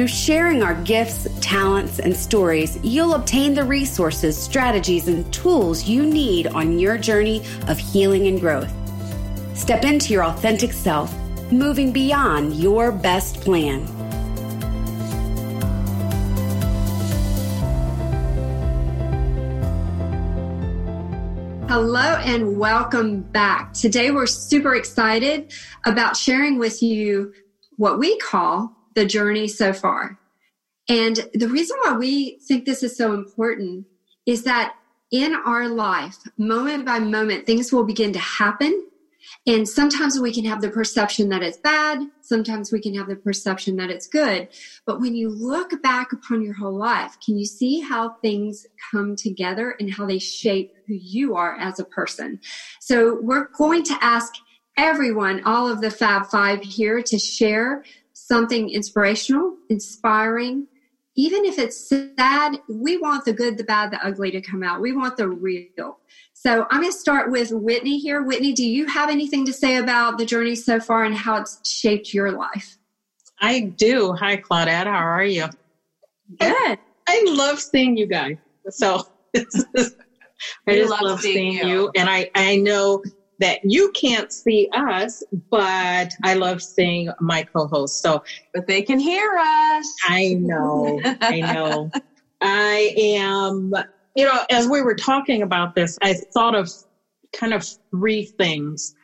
through sharing our gifts, talents, and stories, you'll obtain the resources, strategies, and tools you need on your journey of healing and growth. Step into your authentic self, moving beyond your best plan. Hello and welcome back. Today we're super excited about sharing with you what we call the journey so far. And the reason why we think this is so important is that in our life, moment by moment, things will begin to happen. And sometimes we can have the perception that it's bad. Sometimes we can have the perception that it's good. But when you look back upon your whole life, can you see how things come together and how they shape who you are as a person? So we're going to ask everyone, all of the Fab Five here to share something inspirational, inspiring. Even if it's sad, we want the good, the bad, the ugly to come out. We want the real. So I'm going to start with Whitney here. Whitney, do you have anything to say about the journey so far and how it's shaped your life? I do. Hi, Claudette. How are you? Good. I love seeing you guys. So I just love, love seeing you. you. And I, I know that you can't see us, but I love seeing my co-host. So, but they can hear us. I know. I know. I am, you know, as we were talking about this, I thought of kind of three things,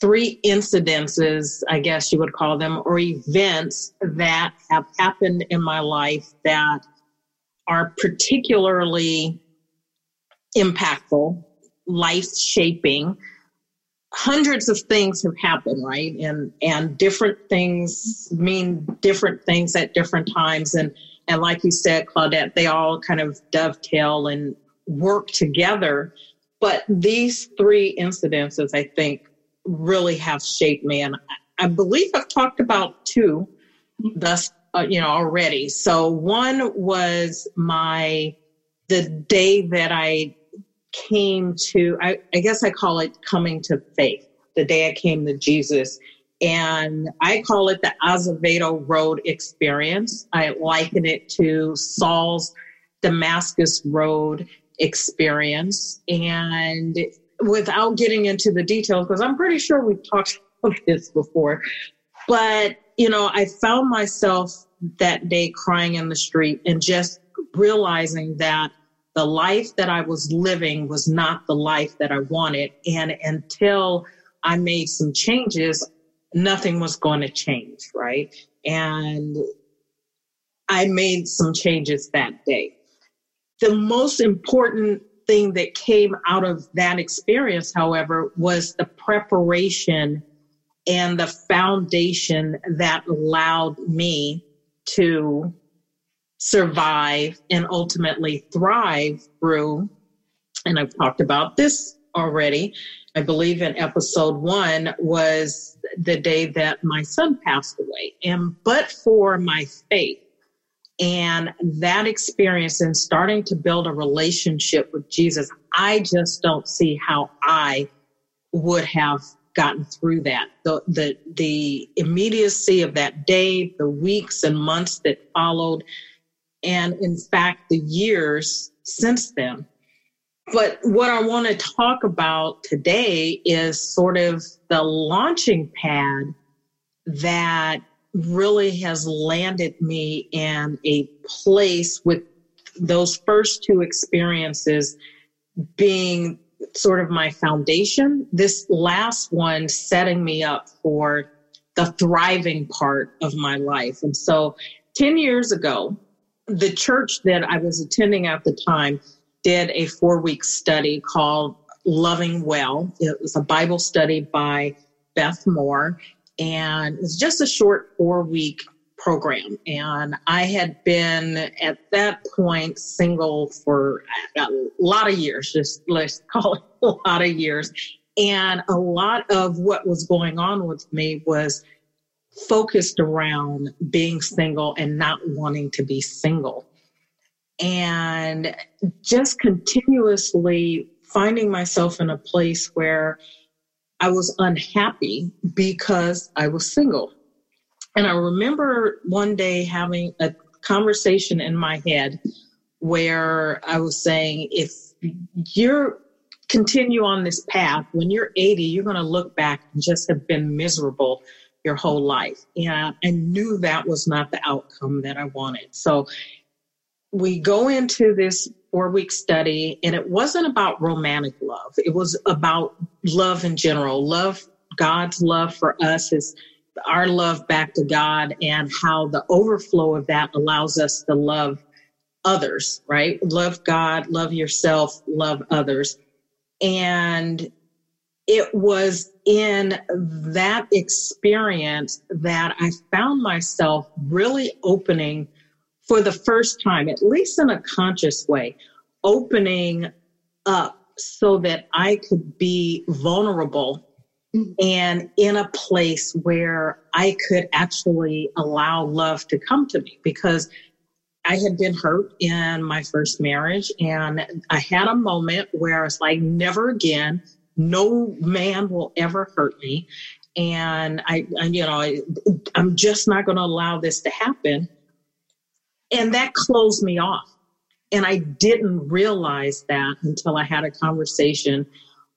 three incidences, I guess you would call them, or events that have happened in my life that are particularly impactful, life shaping hundreds of things have happened, right? And and different things mean different things at different times. And and like you said, Claudette, they all kind of dovetail and work together. But these three incidences, I think, really have shaped me. And I, believe I've talked about two thus, uh, you know, already. So one was my the day that I came to, I, I guess I call it coming to faith, the day I came to Jesus. And I call it the Azevedo Road experience. I liken it to Saul's Damascus Road experience. And without getting into the details, because I'm pretty sure we've talked about this before, but you know, I found myself that day crying in the street and just realizing that the life that I was living was not the life that I wanted. And until I made some changes, nothing was going to change, right? And I made some changes that day. The most important thing that came out of that experience, however, was the preparation and the foundation that allowed me to survive and ultimately thrive through. And I've talked about this already. I believe in episode one was the day that my son passed away. And but for my faith and that experience and starting to build a relationship with Jesus, I just don't see how I would have gotten through that. The, the, the immediacy of that day, the weeks and months that followed, and in fact, the years since then. But what I want to talk about today is sort of the launching pad that really has landed me in a place with those first two experiences being sort of my foundation. This last one setting me up for the thriving part of my life. And so 10 years ago, the church that I was attending at the time did a four week study called Loving Well. It was a Bible study by Beth Moore, and it was just a short four week program. And I had been at that point single for a lot of years, just let's call it a lot of years. And a lot of what was going on with me was focused around being single and not wanting to be single. And just continuously finding myself in a place where I was unhappy because I was single. And I remember one day having a conversation in my head where I was saying, if you're continue on this path, when you're 80, you're going to look back and just have been miserable your whole life. And I knew that was not the outcome that I wanted. So we go into this four week study, and it wasn't about romantic love. It was about love in general, love, God's love for us is our love back to God, and how the overflow of that allows us to love others, right? Love God, love yourself, love others. And it was in that experience that I found myself really opening for the first time, at least in a conscious way, opening up so that I could be vulnerable and in a place where I could actually allow love to come to me because I had been hurt in my first marriage and I had a moment where it's like, never again, no man will ever hurt me. And I, I you know, I, I'm just not going to allow this to happen. And that closed me off. And I didn't realize that until I had a conversation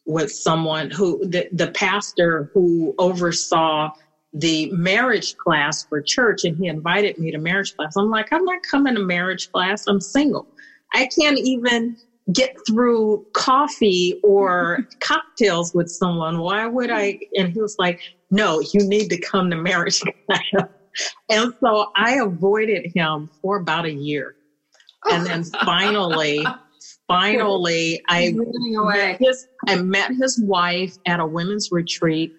with someone who, the, the pastor who oversaw the marriage class for church and he invited me to marriage class. I'm like, I'm not coming to marriage class. I'm single. I can't even get through coffee or cocktails with someone. Why would I? And he was like, no, you need to come to marriage class. And so I avoided him for about a year. And then finally, finally, I met, his, I met his wife at a women's retreat.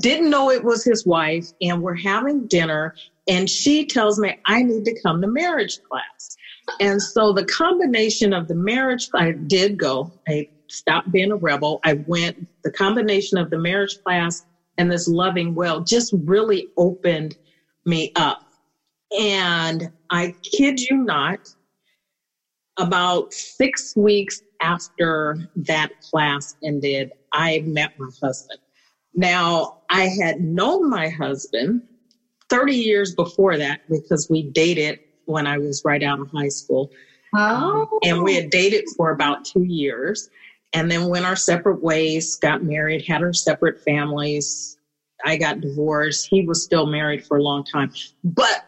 Didn't know it was his wife, and we're having dinner. And she tells me I need to come to marriage class. And so the combination of the marriage, I did go. I stopped being a rebel. I went, the combination of the marriage class and this loving well just really opened me up. And I kid you not, about six weeks after that class ended, I met my husband. Now, I had known my husband 30 years before that because we dated when I was right out of high school. Oh. Um, and we had dated for about two years and then went our separate ways, got married, had our separate families, I got divorced. He was still married for a long time, but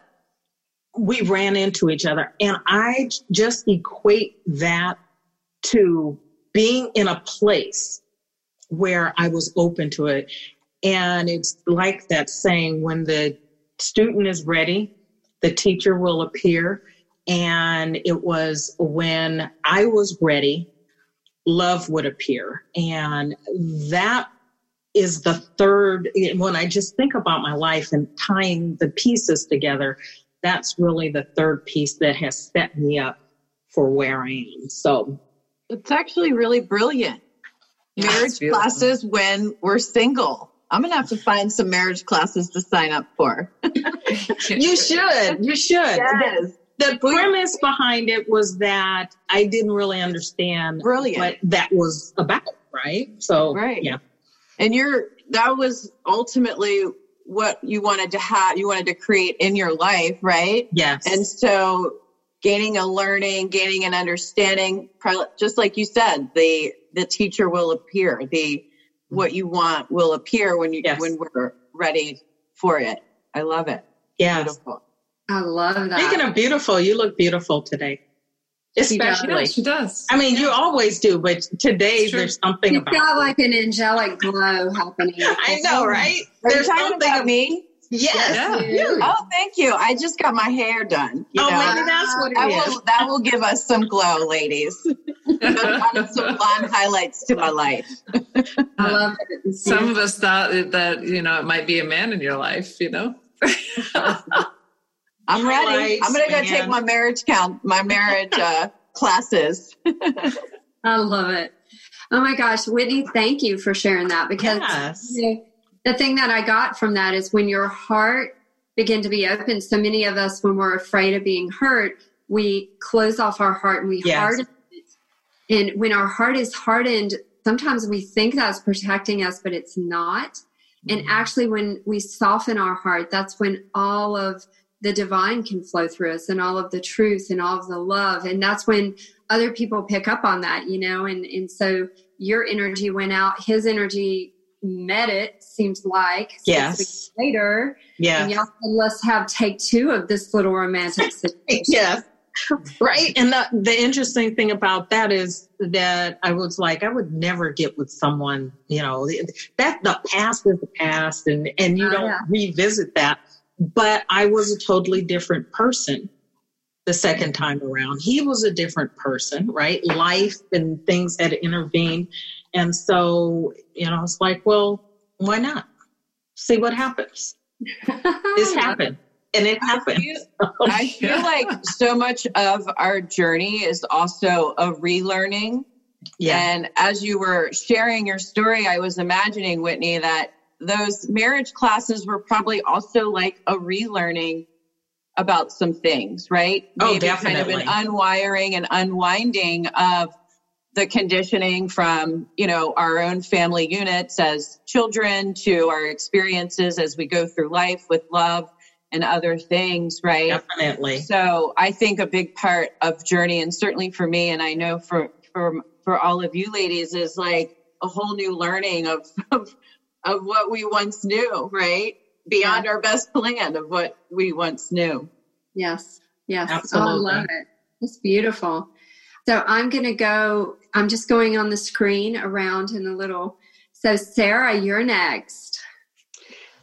we ran into each other. And I just equate that to being in a place where I was open to it. And it's like that saying when the student is ready, the teacher will appear. And it was when I was ready, love would appear. And that is the third, when I just think about my life and tying the pieces together, that's really the third piece that has set me up for where I am. So it's actually really brilliant. Marriage classes when we're single. I'm gonna have to find some marriage classes to sign up for. you should. You should. Yes. The, the premise behind it was that I didn't really understand Brilliant. what that was about, right? So, right. yeah. And you're that was ultimately what you wanted to have, you wanted to create in your life, right? Yes. And so gaining a learning, gaining an understanding, just like you said, the the teacher will appear. The what you want will appear when you yes. when we're ready for it. I love it. Yeah. Beautiful. I love that. Speaking of beautiful, you look beautiful today. Especially, she does. She does. I mean, yeah. you always do, but today there's something You've about. got like an angelic glow happening. I know, right? Are there's you talking about me? Yes. Yeah. Oh, thank you. I just got my hair done. oh, know? maybe that's what it that is. Will, that will give us some glow, ladies. some blonde highlights to my life. I love it. Some of us thought that, you know, it might be a man in your life, you know? I'm ready. I'm going to go take my marriage count, my marriage uh, classes. I love it. Oh my gosh, Whitney, thank you for sharing that because yes. The thing that I got from that is when your heart begin to be open, so many of us, when we're afraid of being hurt, we close off our heart and we yes. harden it. And when our heart is hardened, sometimes we think that's protecting us, but it's not. And mm-hmm. actually, when we soften our heart, that's when all of the divine can flow through us and all of the truth and all of the love. And that's when other people pick up on that, you know, and, and so your energy went out, his energy met it, seems like. Yes. Later. Yeah. And y'all said, let's have take two of this little romantic situation. yes. right. And the, the interesting thing about that is that I was like, I would never get with someone, you know, that the past is the past and, and you oh, don't yeah. revisit that but I was a totally different person the second time around. He was a different person, right? Life and things had intervened. And so, you know, it's like, well, why not? See what happens. this happened. And it happened. I feel, I feel like so much of our journey is also a relearning. Yeah. And as you were sharing your story, I was imagining, Whitney, that those marriage classes were probably also like a relearning about some things, right? Oh, Maybe definitely. kind of an unwiring and unwinding of the conditioning from, you know, our own family units as children to our experiences as we go through life with love and other things, right? Definitely. So I think a big part of journey and certainly for me and I know for for for all of you ladies is like a whole new learning of, of of what we once knew, right? Beyond yeah. our best plan of what we once knew. Yes. Yes. Absolutely. Oh, I love it. It's beautiful. So I'm going to go, I'm just going on the screen around in a little. So, Sarah, you're next.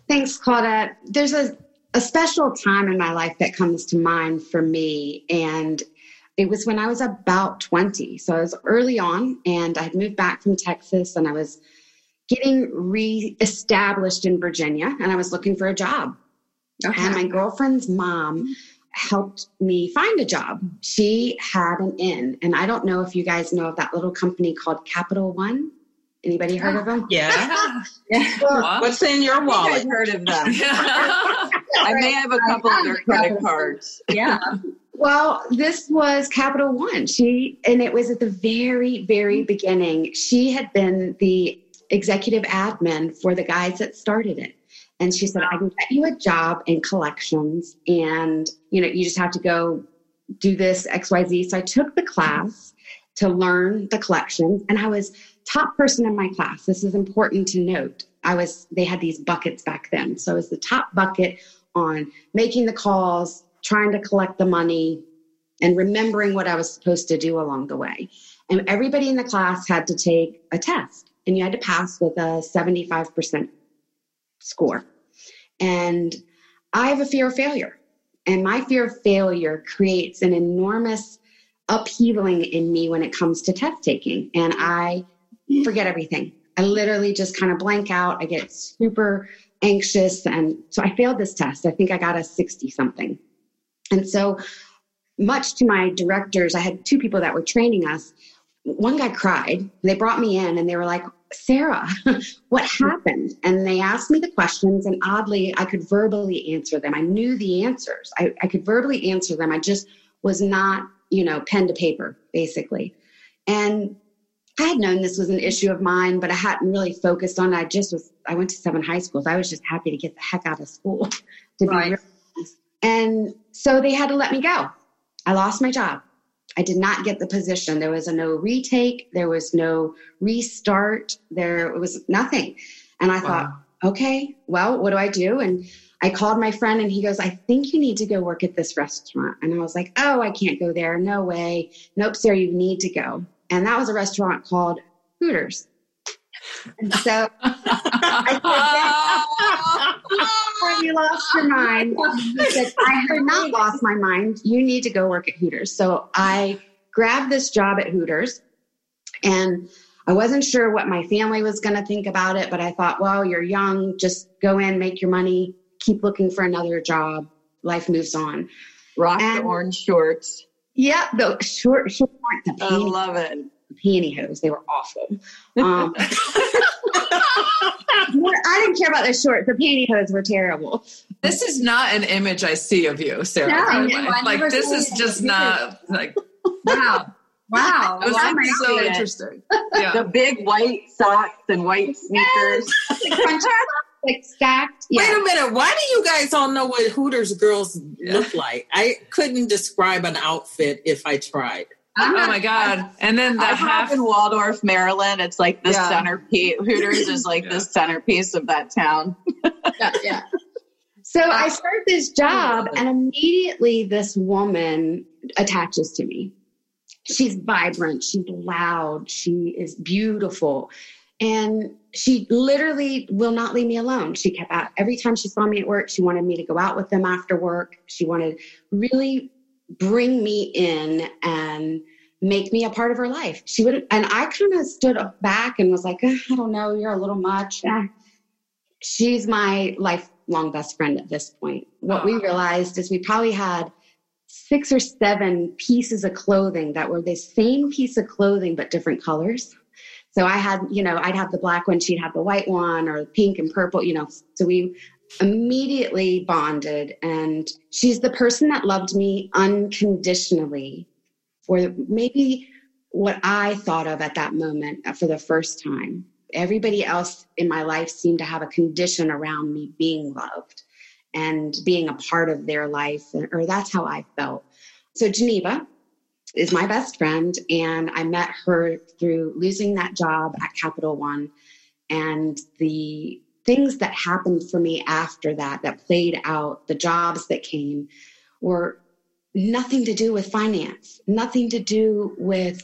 Thanks, Claudette. There's a, a special time in my life that comes to mind for me. And it was when I was about 20. So I was early on and I had moved back from Texas and I was getting reestablished in Virginia and I was looking for a job. Okay. And my girlfriend's mom helped me find a job. She had an inn, and I don't know if you guys know of that little company called Capital One. Anybody heard of them? Yeah. yeah. Well, What's in your wallet? I've heard of them. I may have a couple of their credit cards. Yeah. Well, this was Capital One. She and it was at the very, very beginning. She had been the executive admin for the guys that started it. And she said, I can get you a job in collections and, you know, you just have to go do this XYZ. So I took the class to learn the collections and I was top person in my class. This is important to note. I was, they had these buckets back then. So I was the top bucket on making the calls, trying to collect the money, and remembering what I was supposed to do along the way. And everybody in the class had to take a test and you had to pass with a 75% score. And I have a fear of failure. And my fear of failure creates an enormous upheavaling in me when it comes to test taking. And I forget everything. I literally just kind of blank out. I get super anxious. And so I failed this test. I think I got a 60 something. And so, much to my directors, I had two people that were training us one guy cried. They brought me in and they were like, Sarah, what hmm. happened? And they asked me the questions, and oddly, I could verbally answer them. I knew the answers. I, I could verbally answer them. I just was not, you know, pen to paper, basically. And I had known this was an issue of mine, but I hadn't really focused on it. I just was, I went to seven high schools. I was just happy to get the heck out of school, to right. be And so they had to let me go. I lost my job. I did not get the position. There was a no retake. There was no restart. There was nothing. And I wow. thought, okay, well, what do I do? And I called my friend and he goes, I think you need to go work at this restaurant. And I was like, oh, I can't go there. No way. Nope, Sarah, you need to go. And that was a restaurant called Hooters. And so I said, You lost your mind? Said, I have not lost my mind. You need to go work at Hooters. So I grabbed this job at Hooters and I wasn't sure what my family was going to think about it, but I thought, well, you're young, just go in, make your money, keep looking for another job. life moves on. Rock and, the orange shorts. Yeah, the short, short, the I love it. The Pantyhose, they were awful. Um, I didn't care about the shorts. The pantyhose were terrible. This is not an image I see of you, Sarah. No, no, like this is just not like wow. Wow. It was like so interesting. Yeah. The big white socks and white sneakers. like stacked. Yeah. Wait a minute. Why do you guys all know what Hooters girls yeah. look like? I couldn't describe an outfit if I tried. Oh my god! And then the I half in Waldorf, Maryland. It's like the yeah. centerpiece. Hooters is like yeah. the centerpiece of that town. yeah, yeah. So I start this job, and immediately this woman attaches to me. She's vibrant. She's loud. She is beautiful, and she literally will not leave me alone. She kept out every time she saw me at work. She wanted me to go out with them after work. She wanted really bring me in and make me a part of her life. She would, and I kind of stood back and was like, I don't know, you're a little much. She's my lifelong best friend at this point. What we realized is we probably had six or seven pieces of clothing that were the same piece of clothing but different colors. So I had, you know, I'd have the black one, she'd have the white one, or pink and purple, you know. So we immediately bonded. And she's the person that loved me unconditionally for maybe what I thought of at that moment for the first time. Everybody else in my life seemed to have a condition around me being loved and being a part of their life, or that's how I felt. So, Geneva is my best friend, and I met her through losing that job at Capital One and the things that happened for me after that, that played out, the jobs that came, were nothing to do with finance, nothing to do with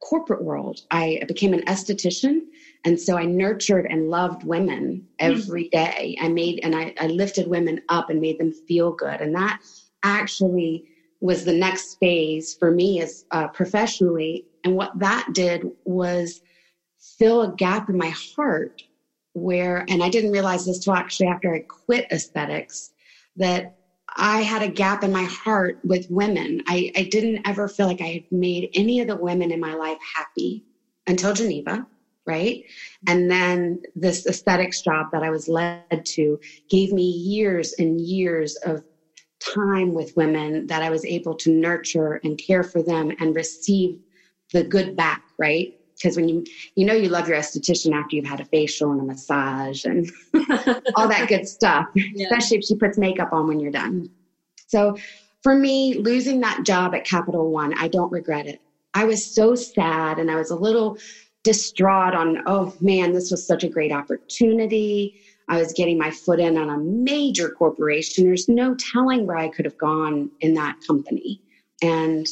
corporate world. I became an esthetician. And so I nurtured and loved women every day. I made and I, I lifted women up and made them feel good. And that actually was the next phase for me as uh, professionally. And what that did was fill a gap in my heart where, and I didn't realize this till actually after I quit aesthetics, that I had a gap in my heart with women. I, I didn't ever feel like I had made any of the women in my life happy until Geneva, right? And then this aesthetics job that I was led to gave me years and years of time with women that I was able to nurture and care for them and receive the good back, right? Because when you you know you love your esthetician after you've had a facial and a massage and all that good stuff yeah. especially if she puts makeup on when you're done. So for me losing that job at capital one i don't regret it. I was so sad and i was a little distraught on oh man this was such a great opportunity. I was getting my foot in on a major corporation. There's no telling where i could have gone in that company. And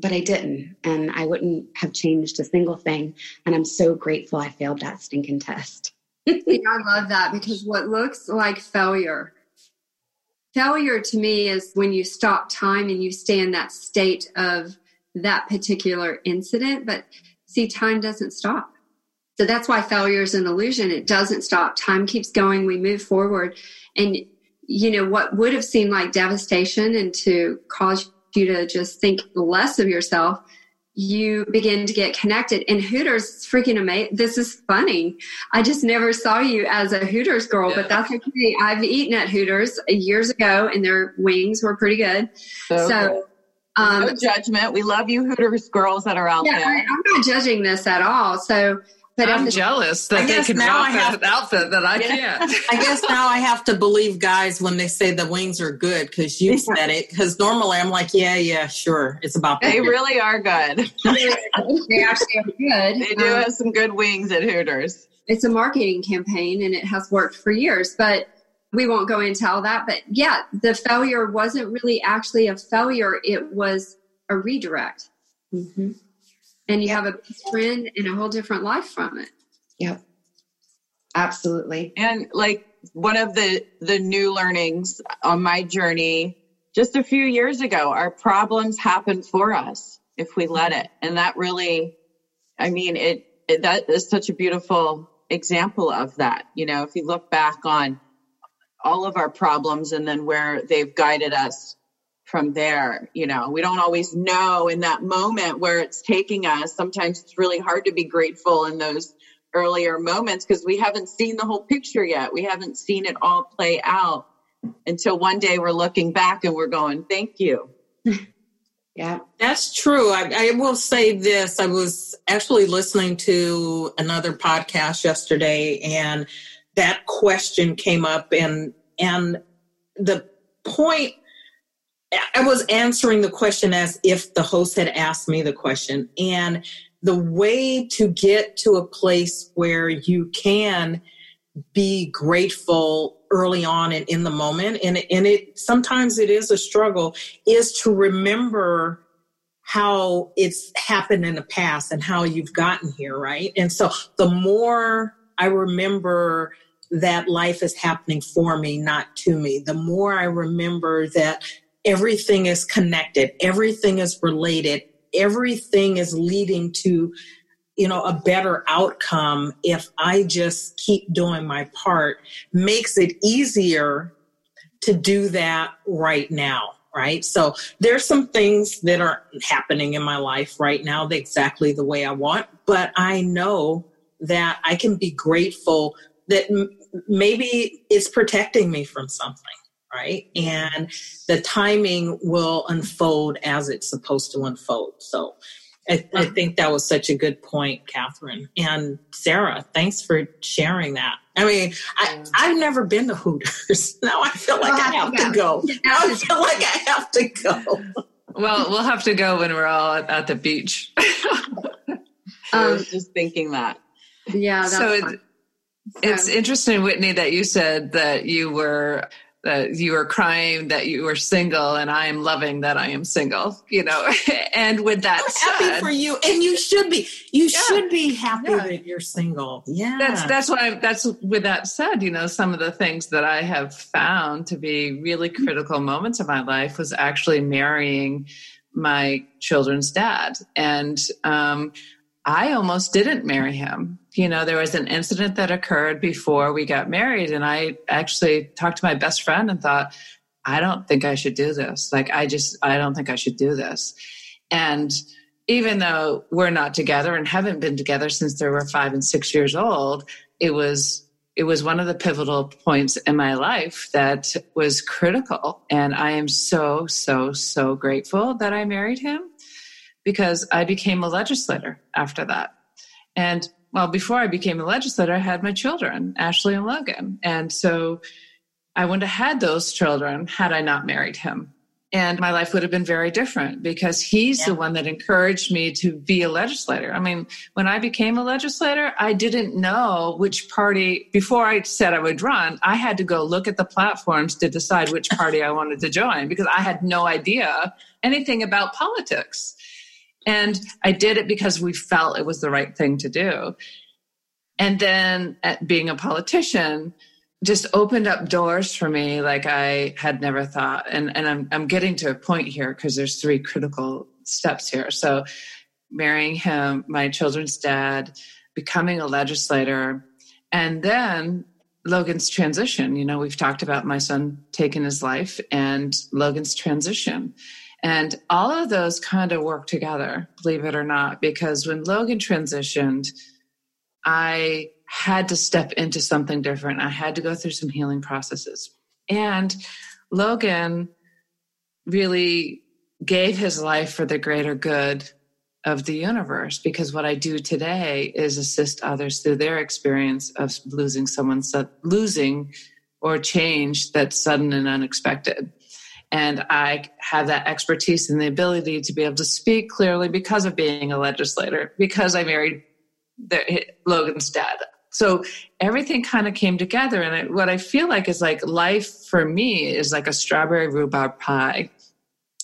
but I didn't. And I wouldn't have changed a single thing. And I'm so grateful I failed that stinking test. yeah, I love that because what looks like failure, failure to me is when you stop time and you stay in that state of that particular incident. But see, time doesn't stop. So that's why failure is an illusion. It doesn't stop. Time keeps going. We move forward. And, you know, what would have seemed like devastation and to cause you to just think less of yourself, you begin to get connected. And Hooters freaking amazing. This is funny. I just never saw you as a Hooters girl, yeah. but that's okay. I've eaten at Hooters years ago and their wings were pretty good. So, so um, no judgment. We love you Hooters girls that are out yeah, there. I, I'm not judging this at all. So but I'm the, jealous that they can now rock that outfit that I yeah. can't. I guess now I have to believe guys when they say the wings are good because you said it. Because normally I'm like, yeah, yeah, sure, it's about. They really are good. they actually are good. They do um, have some good wings at Hooters. It's a marketing campaign and it has worked for years, but we won't go into all that. But yeah, the failure wasn't really actually a failure; it was a redirect. Mm-hmm and you have a friend and a whole different life from it. Yep. Absolutely. And like one of the the new learnings on my journey just a few years ago, our problems happen for us if we let it. And that really I mean it, it that is such a beautiful example of that. You know, if you look back on all of our problems and then where they've guided us from there. You know, we don't always know in that moment where it's taking us. Sometimes it's really hard to be grateful in those earlier moments because we haven't seen the whole picture yet. We haven't seen it all play out until one day we're looking back and we're going, thank you. yeah. That's true. I, I, will say this. I was actually listening to another podcast yesterday and that question came up and and the point I was answering the question as if the host had asked me the question. And the way to get to a place where you can be grateful early on and in the moment and, and it sometimes it is a struggle is to remember how it's happened in the past and how you've gotten here right and so the more i remember that life is happening for me not to me the more i remember that everything is connected everything is related everything is leading to you know a better outcome if i just keep doing my part makes it easier to do that right now right? So there's some things that are happening in my life right now exactly the way i want but i know that i can be grateful that m- maybe it's protecting me from something right and the timing will unfold as it's supposed to unfold so I, I, think that was such a good point, Catherine. And Sarah, thanks for sharing that. I mean, I, I've never been to Hooters. Now I feel like I have to go. Now I feel like I have to go. Well, we'll have to go when we're all at, at the beach. I was just thinking that. Yeah. so it, it's interesting, Whitney, that you said that you were that you are crying that you are single and I am loving that I am single, you know. and with that I'm said, happy for you and you should be. You yeah, should be happy yeah. that you're single. Yeah. That's that's why that's with that said, you know, some of the things that I have found to be really critical moments of my life was actually marrying my children's dad. And um I almost didn't marry him. You know, there was an incident that occurred before we got married, and I actually talked to my best friend and thought, I don't think I should do this. Like, I just, I don't think I should do this. And even though we're not together and haven't been together since they were five and six years old, it was it was one of the pivotal points in my life that was critical. And I am so, so, so grateful that I married him because I became a legislator after that. And well, before I became a legislator, I had my children, Ashley and Logan. And so I wouldn't have had those children had I not married him. And my life would have been very different because he's yeah. the one that encouraged me to be a legislator. I mean, when I became a legislator, I didn't know which party, before I said I would run, I had to go look at the platforms to decide which party I wanted to join because I had no idea anything about politics. And I did it because we felt it was the right thing to do. And then being a politician just opened up doors for me like I had never thought. And, and I'm, I'm getting to a point here because there's three critical steps here. So marrying him, my children's dad, becoming a legislator, and then Logan's transition. You know, we've talked about my son taking his life and Logan's transition. And all of those kind of work together, believe it or not, because when Logan transitioned, I had to step into something different. I had to go through some healing processes. And Logan really gave his life for the greater good of the universe because what I do today is assist others through their experience of losing someone, losing or change that's sudden and unexpected. And I have that expertise and the ability to be able to speak clearly because of being a legislator, because I married the, Logan's dad. So everything kind of came together. And it, what I feel like is like life for me is like a strawberry rhubarb pie.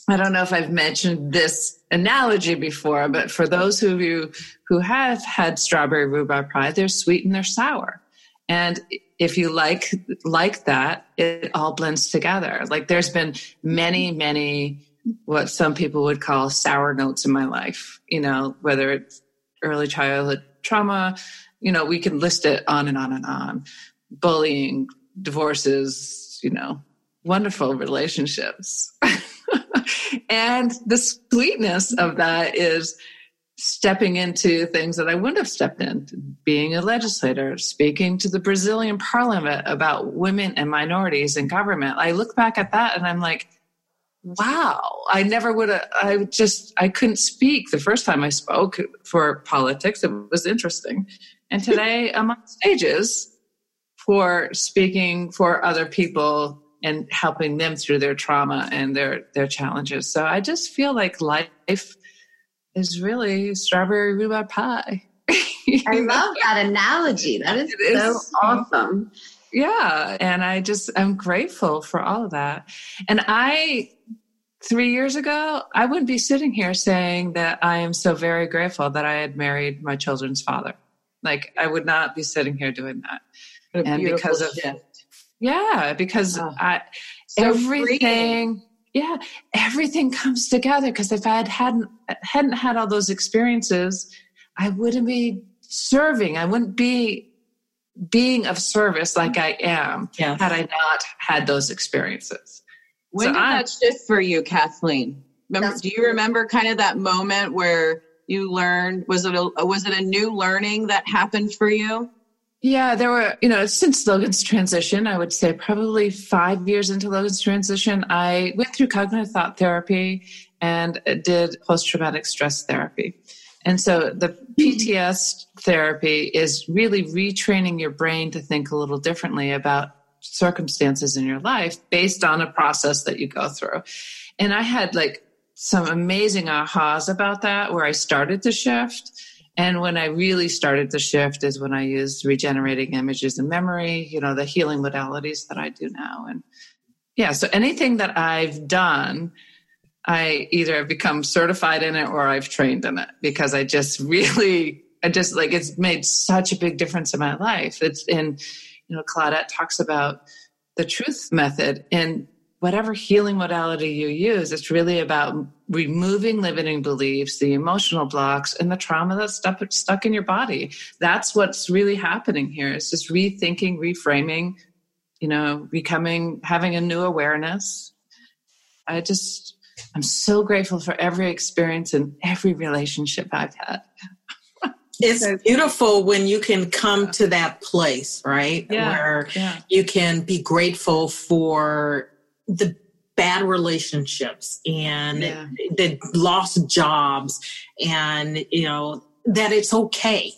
I don't know if I've mentioned this analogy before, but for those of you who have had strawberry rhubarb pie, they're sweet and they're sour. And if you like like that, it all blends together. Like there's been many, many what some people would call sour notes in my life, you know, whether it's early childhood trauma, you know, we can list it on and on and on. Bullying, divorces, you know, wonderful relationships. and the sweetness of that is stepping into things that I wouldn't have stepped in, being a legislator, speaking to the Brazilian parliament about women and minorities in government. I look back at that and I'm like, wow, I never would have, I just, I couldn't speak the first time I spoke for politics. It was interesting. And today I'm on stages for speaking for other people and helping them through their trauma and their, their challenges. So I just feel like life is really strawberry rhubarb pie. I love that analogy. That is it so awesome. Yeah. And I just, I'm grateful for all of that. And I, three years ago, I wouldn't be sitting here saying that I am so very grateful that I had married my children's father. Like, I would not be sitting here doing that. and because of, shift. yeah, because oh, I, so everything, freeing yeah everything comes together because if i had hadn't hadn't had all those experiences i wouldn't be serving. I wouldn't be being of service like i am yes. had i not had those experiences. When so did I, that shift for you kathleen? Remember do you remember kind of that moment where you learned was it a was it a new learning that happened for you yeah, there were, you know, since Logan's transition, I would say probably five years into Logan's transition, I went through cognitive thought therapy and did post traumatic stress therapy. And so the PTS therapy is really retraining your brain to think a little differently about circumstances in your life based on a process that you go through. And I had like some amazing ahas about that where I started to shift and when I really started to shift is when I used regenerating images and memory, you know, the healing modalities that I do now. And yeah, so anything that I've done, I either have become certified in it or I've trained in it because I just really, I just like it's made such a big difference in my life. It's in, you know, Claudette talks about the truth method. And whatever healing modality you use, it's really about removing limiting beliefs, the emotional blocks, and the trauma that's stuck, stuck in your body. That's what's really happening here. It's just rethinking, reframing, you know, becoming, having a new awareness. I just, I'm so grateful for every experience and every relationship I've had. it's beautiful when you can come to that place, right? Yeah, Where yeah. you can be grateful for the bad relationships and yeah. the lost jobs and you know that it's okay.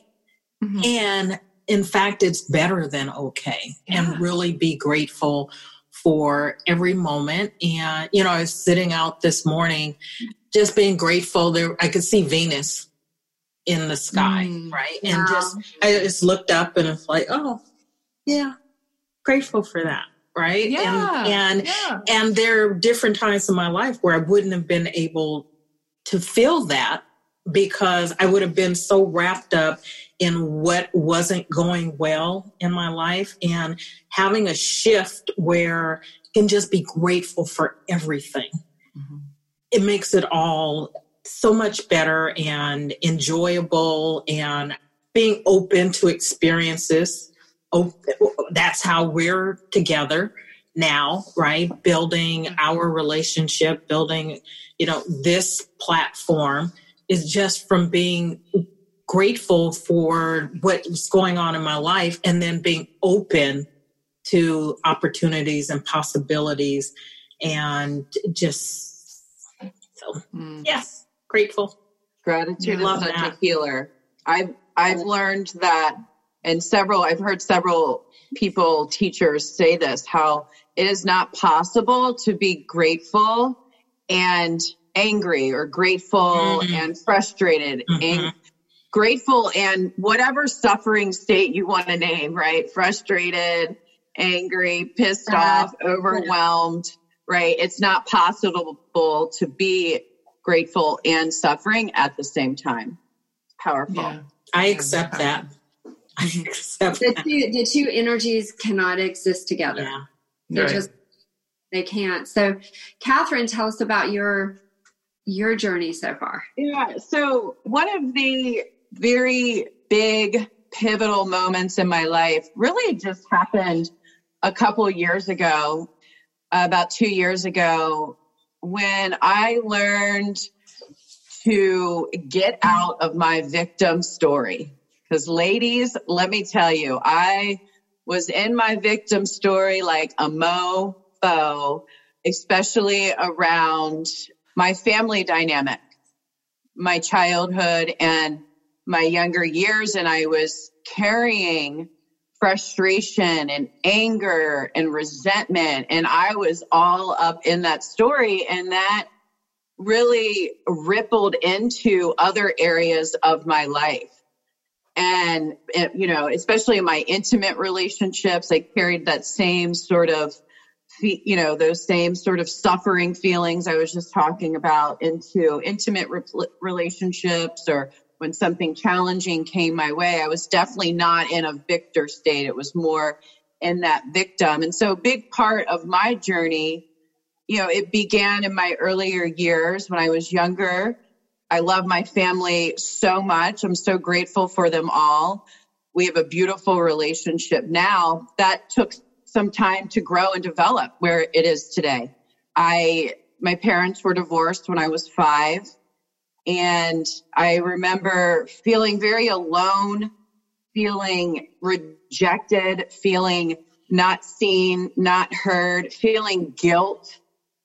Mm-hmm. and in fact it's better than okay. Yeah. and really be grateful for every moment. And you know i was sitting out this morning just being grateful there i could see venus in the sky mm, right? And just i just looked up and it's like oh yeah grateful for that right yeah, and and yeah. and there are different times in my life where i wouldn't have been able to feel that because i would have been so wrapped up in what wasn't going well in my life and having a shift where you can just be grateful for everything mm-hmm. it makes it all so much better and enjoyable and being open to experiences oh, that's how we're together now, right? Building our relationship, building, you know, this platform is just from being grateful for what's going on in my life and then being open to opportunities and possibilities and just so mm. yes grateful gratitude is such that. a healer i've i've learned that and several i've heard several people teachers say this how it is not possible to be grateful and angry or grateful mm-hmm. and frustrated mm-hmm. and grateful and whatever suffering state you want to name right? Frustrated angry pissed uh, off overwhelmed right? It's not possible to be grateful and suffering at the same time. Powerful. Yeah. i accept that the two the two energies cannot exist together. Yeah. They right. just they can't. So Catherine, tell us about your your journey so far. Yeah. So one of the very big pivotal moments in my life really just happened a couple years ago, about two years ago, when I learned to get out of my victim story. Because, ladies, let me tell you, I was in my victim story like a mofo, especially around my family dynamic, my childhood, and my younger years. And I was carrying frustration and anger and resentment. And I was all up in that story. And that really rippled into other areas of my life. And, eh, you know, especially in my intimate relationships, I carried that same sort of, you know, those same sort of suffering feelings I was just talking about into intimate re- relationships or when something challenging came my way. I was definitely not in a victor state. It was more in that victim. And so a big part of my journey you know, it began in my earlier years when I was younger. I love my family so much. I'm so grateful for them all. We have a beautiful relationship now. That took some time to grow and develop where it is today. I my parents were divorced when I was 5 and I remember feeling very alone, feeling rejected, feeling not seen, not heard, feeling guilt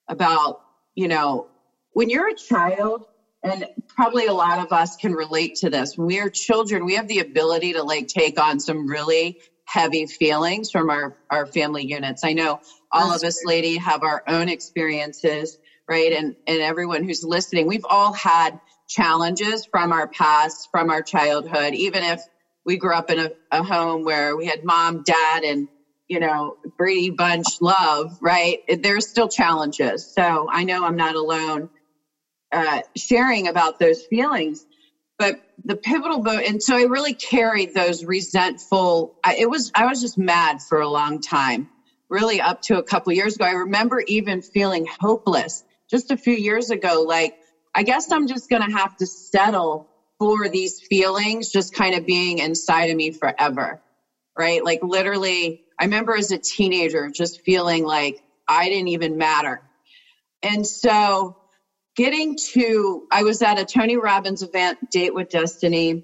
about, you know, when you're a child, and probably a lot of us can relate to this. When we are children, we have the ability to like take on some really heavy feelings from our, our family units. I know all That's of us lady have our own experiences, right? And, and everyone who's listening, we've all had challenges from our past, from our childhood, even if we grew up in a, a home where we had mom, dad, and you know, Brady Bunch love, right? There's still challenges. So I know I'm not alone uh, sharing about those feelings. But the pivotal vote, and so I really carried those resentful. I, it was I was just mad for a long time, really up to a couple years ago. I remember even feeling hopeless just a few years ago. Like I guess I'm just going to have to settle for these feelings, just kind of being inside of me forever, right? Like literally I remember as a teenager just feeling like I didn't even matter. And so getting to, I was at a Tony Robbins event, Date with Destiny.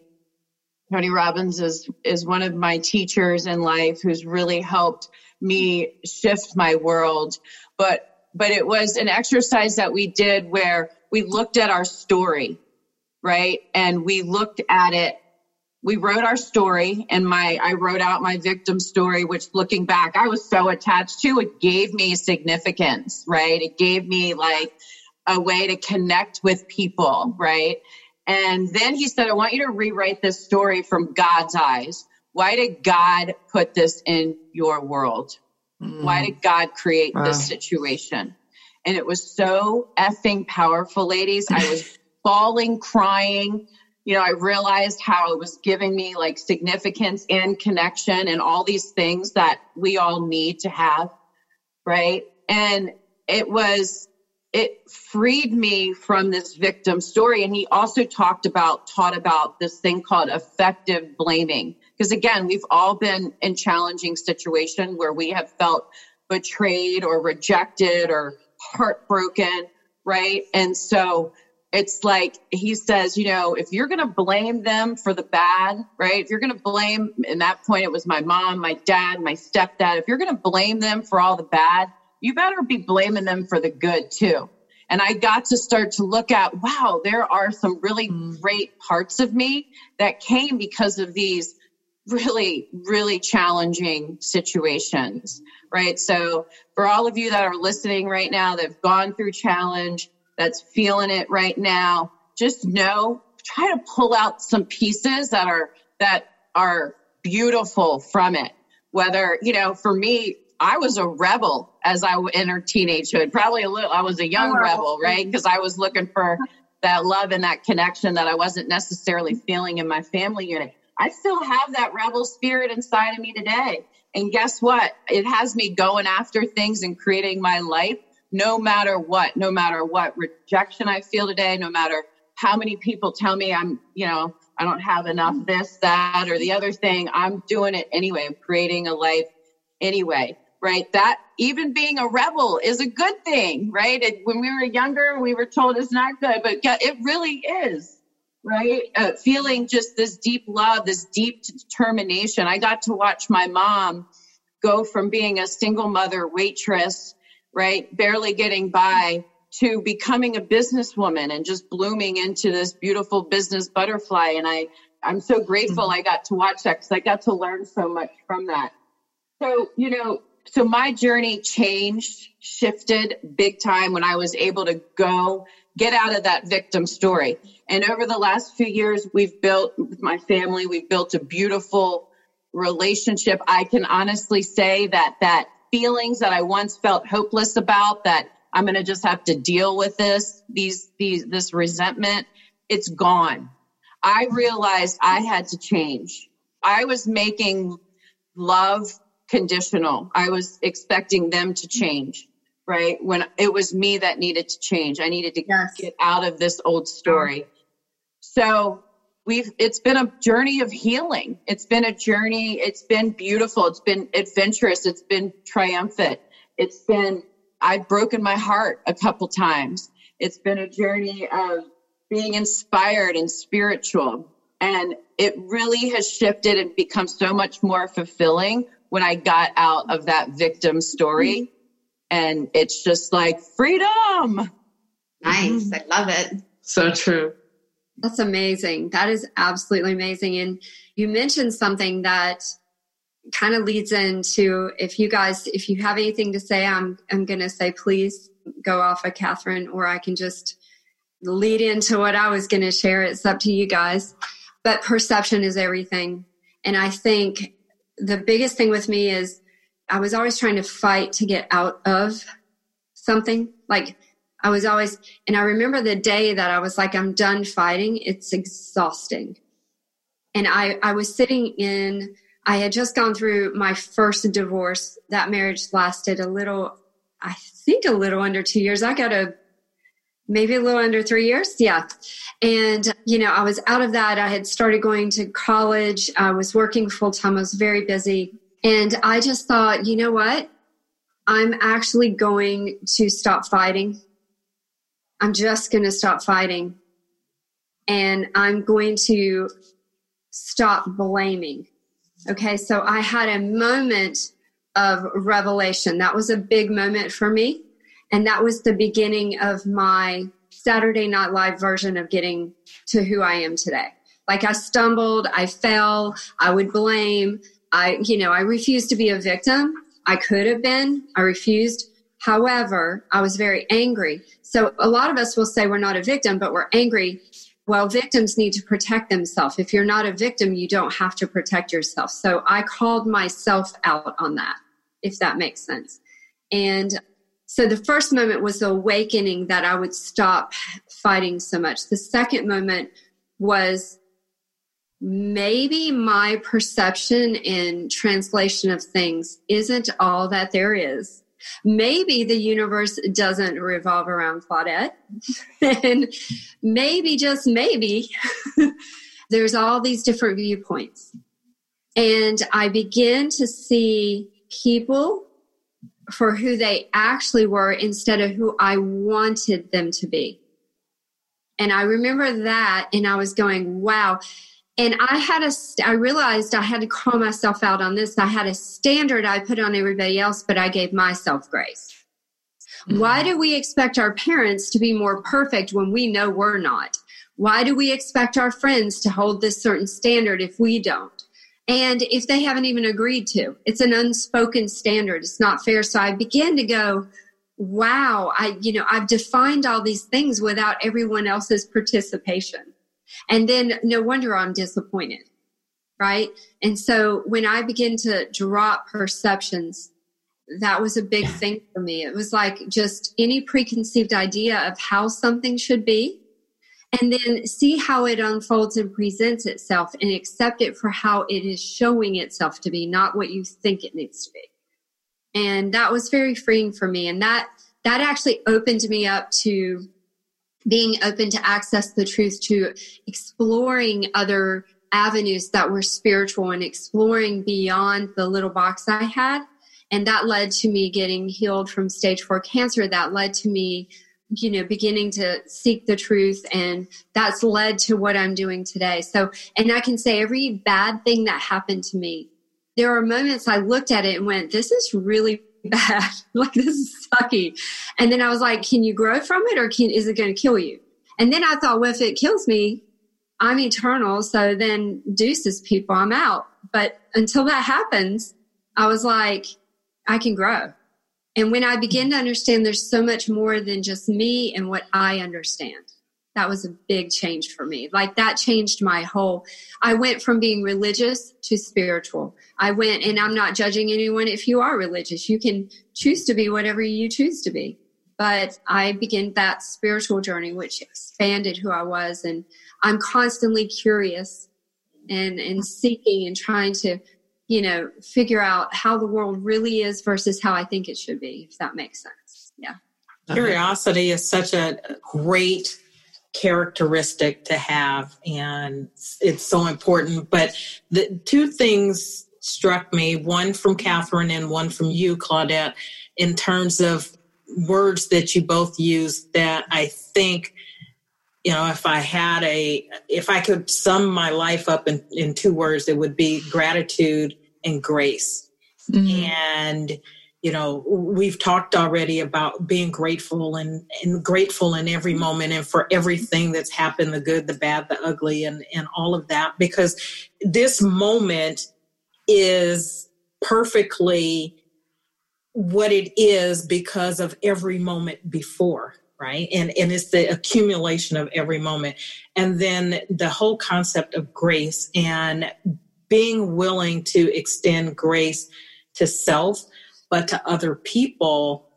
Tony Robbins is, is one of my teachers in life who's really helped me shift my world. But, but it was an exercise that we did where we looked at our story, right? And we looked at it we wrote our story and my i wrote out my victim story which looking back i was so attached to it gave me significance right it gave me like a way to connect with people right and then he said i want you to rewrite this story from god's eyes why did god put this in your world mm. why did god create wow. this situation and it was so effing powerful ladies i was bawling crying you know, I realized how it was giving me like significance and connection and all these things that we all need to have. Right. And it was, it freed me from this victim story. And he also talked about, taught about this thing called effective blaming. Because again, we've all been in challenging situation where we have felt betrayed or rejected or heartbroken. Right. And so it's like he says, you know, if you're going to blame them for the bad, right? If you're going to blame, in that point, it was my mom, my dad, my stepdad. If you're going to blame them for all the bad, you better be blaming them for the good too. And I got to start to look at, wow, there are some really mm. great parts of me that came because of these really, really challenging situations, right? So for all of you that are listening right now, that have gone through challenge, that's feeling it right now, just know, try to pull out some pieces that are, that are beautiful from it. Whether, you know, for me, I was a rebel as I entered teenagehood. Probably a little, I was a young oh, rebel, right? Because I was looking for that love and that connection that I wasn't necessarily feeling in my family unit. I still have that rebel spirit inside of me today. And guess what? It has me going after things and creating my life no matter what, no matter what rejection I feel today, no matter how many people tell me I'm, you know, I don't have enough this, that, or the other thing, I'm doing it anyway. I'm creating a life anyway. Right? That even being a rebel is a good thing, right? It, when we were younger, we were told it's not good, but it really is, right? Uh, feeling just this deep love, this deep determination. I got to watch my mom go from being a single mother waitress, right? Barely getting by to becoming a businesswoman and just blooming into this beautiful business butterfly. And I, I'm so grateful mm-hmm. I got to watch that because I got to learn so much from that. So, you know, so my journey changed, shifted big time when I was able to go get out of that victim story. And over the last few years, we've built with my family, we've built a beautiful relationship. I can honestly say that that feelings that I once felt hopeless about, that I'm going to just have to deal with this, these, these, this resentment, it's gone. I realized I had to change. I was making love conditional. I was expecting them to change, right? When it was me that needed to change. I needed to yes. get out of this old story. So we've it's been a journey of healing. It's been a journey, it's been beautiful, it's been adventurous, it's been triumphant. It's been I've broken my heart a couple times. It's been a journey of being inspired and spiritual. And it really has shifted and become so much more fulfilling when I got out of that victim story. And it's just like freedom. Nice. I love it. So true. That's amazing. That is absolutely amazing. And you mentioned something that kind of leads into if you guys, if you have anything to say, I'm, I'm going to say, please go off of Catherine, or I can just lead into what I was going to share. It's up to you guys. But perception is everything. And I think the biggest thing with me is I was always trying to fight to get out of something. Like I was always, and I remember the day that I was like, I'm done fighting. It's exhausting. And I, I was sitting in, I had just gone through my first divorce. That marriage lasted a little, I think a little under two years. I got a, maybe a little under three years. Yeah. And, you know, I was out of that. I had started going to college. I was working full time. I was very busy. And I just thought, you know what? I'm actually going to stop fighting. I'm just going to stop fighting. And I'm going to stop blaming. Okay. So I had a moment of revelation. That was a big moment for me. And that was the beginning of my Saturday Night Live version of getting to who I am today. Like I stumbled, I fell, I would blame. I, you know, I refused to be a victim. I could have been. I refused. However, I was very angry. So a lot of us will say we're not a victim, but we're angry. Well, victims need to protect themselves. If you're not a victim, you don't have to protect yourself. So I called myself out on that, if that makes sense. And so the first moment was the awakening that I would stop fighting so much. The second moment was maybe my perception and translation of things isn't all that there is. Maybe the universe doesn't revolve around Claudette. and maybe, just maybe, there's all these different viewpoints. And I begin to see people for who they actually were instead of who I wanted them to be. And I remember that and I was going, wow. And I had a, I realized I had to call myself out on this. I had a standard I put on everybody else, but I gave myself grace. Mm-hmm. Why do we expect our parents to be more perfect when we know we're not? Why do we expect our friends to hold this certain standard if we don't? And if they haven't even agreed to, it's an unspoken standard. It's not fair. So I began to go, wow, I, you know, I've defined all these things without everyone else's participation. And then no wonder I'm disappointed. Right. And so when I begin to drop perceptions, that was a big thing for me. It was like just any preconceived idea of how something should be and then see how it unfolds and presents itself and accept it for how it is showing itself to be, not what you think it needs to be. And that was very freeing for me. And that, that actually opened me up to being open to access the truth, to exploring other avenues that were spiritual and exploring beyond the little box I had And that led to me getting healed from stage four cancer. That led to me, you know, beginning to seek the truth. And that's led to what I'm doing today. So, and I can say every bad thing that happened to me, there are moments I looked at it and went, this is really bad. like this is sucky. And then I was like, can you grow from it or can, is it going to kill you? And then I thought, well, if it kills me, I'm eternal. So then deuces people, I'm out. But until that happens, I was like, I can grow. And when I began to understand there's so much more than just me and what I understand, that was a big change for me. Like that changed my whole, I went from being religious to spiritual. I went, and I'm not judging anyone if you are religious. You can choose to be whatever you choose to be. But I began that spiritual journey, which expanded who I was. And I'm constantly curious and, and seeking and trying to you know, figure out how the world really is versus how I think it should be, if that makes sense. Yeah. Curiosity is such a great characteristic to have, and it's so important. But the two things struck me one from Catherine and one from you, Claudette, in terms of words that you both used that I think you know if i had a if i could sum my life up in, in two words it would be gratitude and grace. Mm-hmm. And you know we've talked already about being grateful and, and grateful in every moment and for everything that's happened the good the bad the ugly and and all of that because this moment is perfectly what it is because of every moment before right and and it's the accumulation of every moment and then the whole concept of grace and being willing to extend grace to self, but to other people.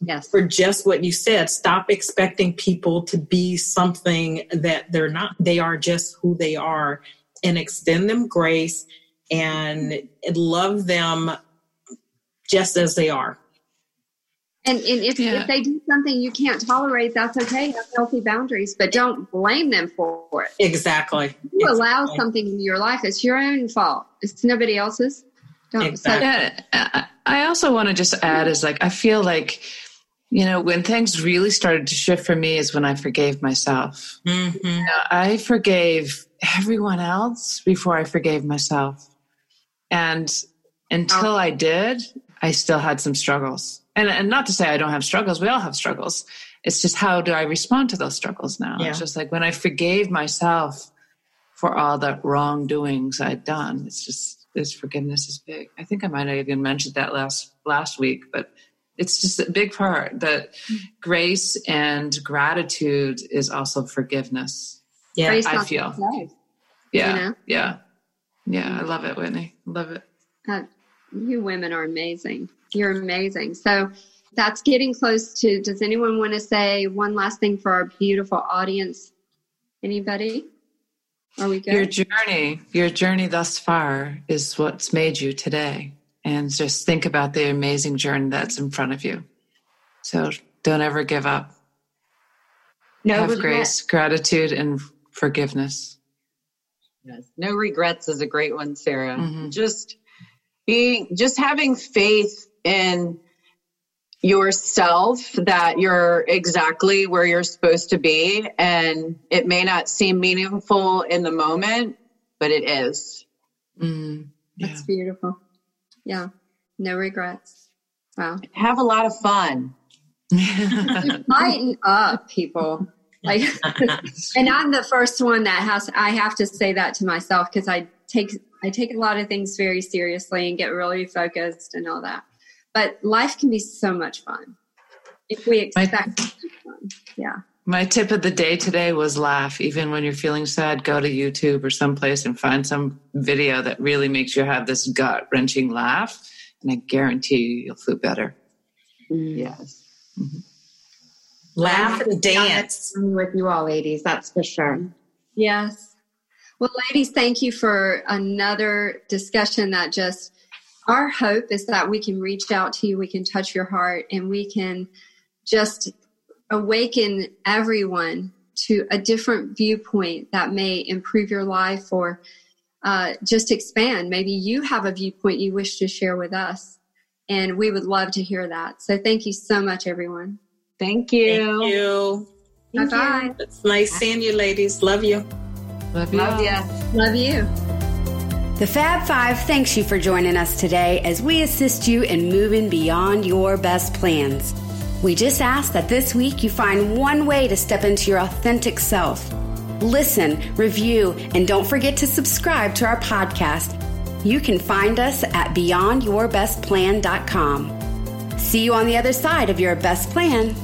Yes. For just what you said, stop expecting people to be something that they're not. They are just who they are and extend them grace and love them just as they are. And, and if, yeah. if they do something you can't tolerate, that's okay. Have healthy boundaries, but don't blame them for it. Exactly. You exactly. allow something in your life, it's your own fault. It's nobody else's. Don't exactly. Yeah, I also want to just add is like, I feel like, you know, when things really started to shift for me is when I forgave myself. Mm-hmm. You know, I forgave everyone else before I forgave myself. And until I did, I still had some struggles and, and not to say I don't have struggles, we all have struggles. It's just how do I respond to those struggles now? Yeah. It's just like when I forgave myself for all the wrongdoings I'd done, it's just this forgiveness is big. I think I might have even mentioned that last last week, but it's just a big part that grace and gratitude is also forgiveness. Yeah, I feel. yeah, you know? yeah, yeah. I love it, Whitney. Love it. Uh, you women are amazing. You're amazing. So that's getting close to. Does anyone want to say one last thing for our beautiful audience? Anybody? Are we good? Your journey, your journey thus far is what's made you today. And just think about the amazing journey that's in front of you. So don't ever give up. No Have regret. grace, gratitude, and forgiveness. Yes. No regrets is a great one, Sarah. Mm-hmm. Just being just having faith in yourself that you're exactly where you're supposed to be. And it may not seem meaningful in the moment but it is. Mm, yeah. that's beautiful. Yeah. No regrets. Wow. Have a lot of fun. Lighten up people. Like and i'm the first one that has i have to say that to myself because i take I take a lot of things very seriously and get really focused and all that. But life can be so much fun if we expect my, fun. Yeah. My tip of the day today was laugh. Even when you're feeling sad, go to YouTube or someplace and find some video that really makes you have this gut wrenching laugh. And I guarantee you, you'll feel better. Yes. Mm-hmm. Laugh and dance. With you all, ladies, that's for sure. Yes. Well, ladies, thank you for another discussion that just our hope is that we can reach out to you, we can touch your heart, and we can just awaken everyone to a different viewpoint that may improve your life or uh, just expand. Maybe you have a viewpoint you wish to share with us. And we would love to hear that. So thank you so much, everyone. Thank you. Thank you. Bye bye. It's nice seeing you, ladies. Love you. Love you. Love you. Love you. The Fab Five thanks you for joining us today as we assist you in moving beyond your best plans. We just ask that this week you find one way to step into your authentic self. Listen, review, and don't forget to subscribe to our podcast. You can find us at beyondyourbestplan.com. See you on the other side of your best plan.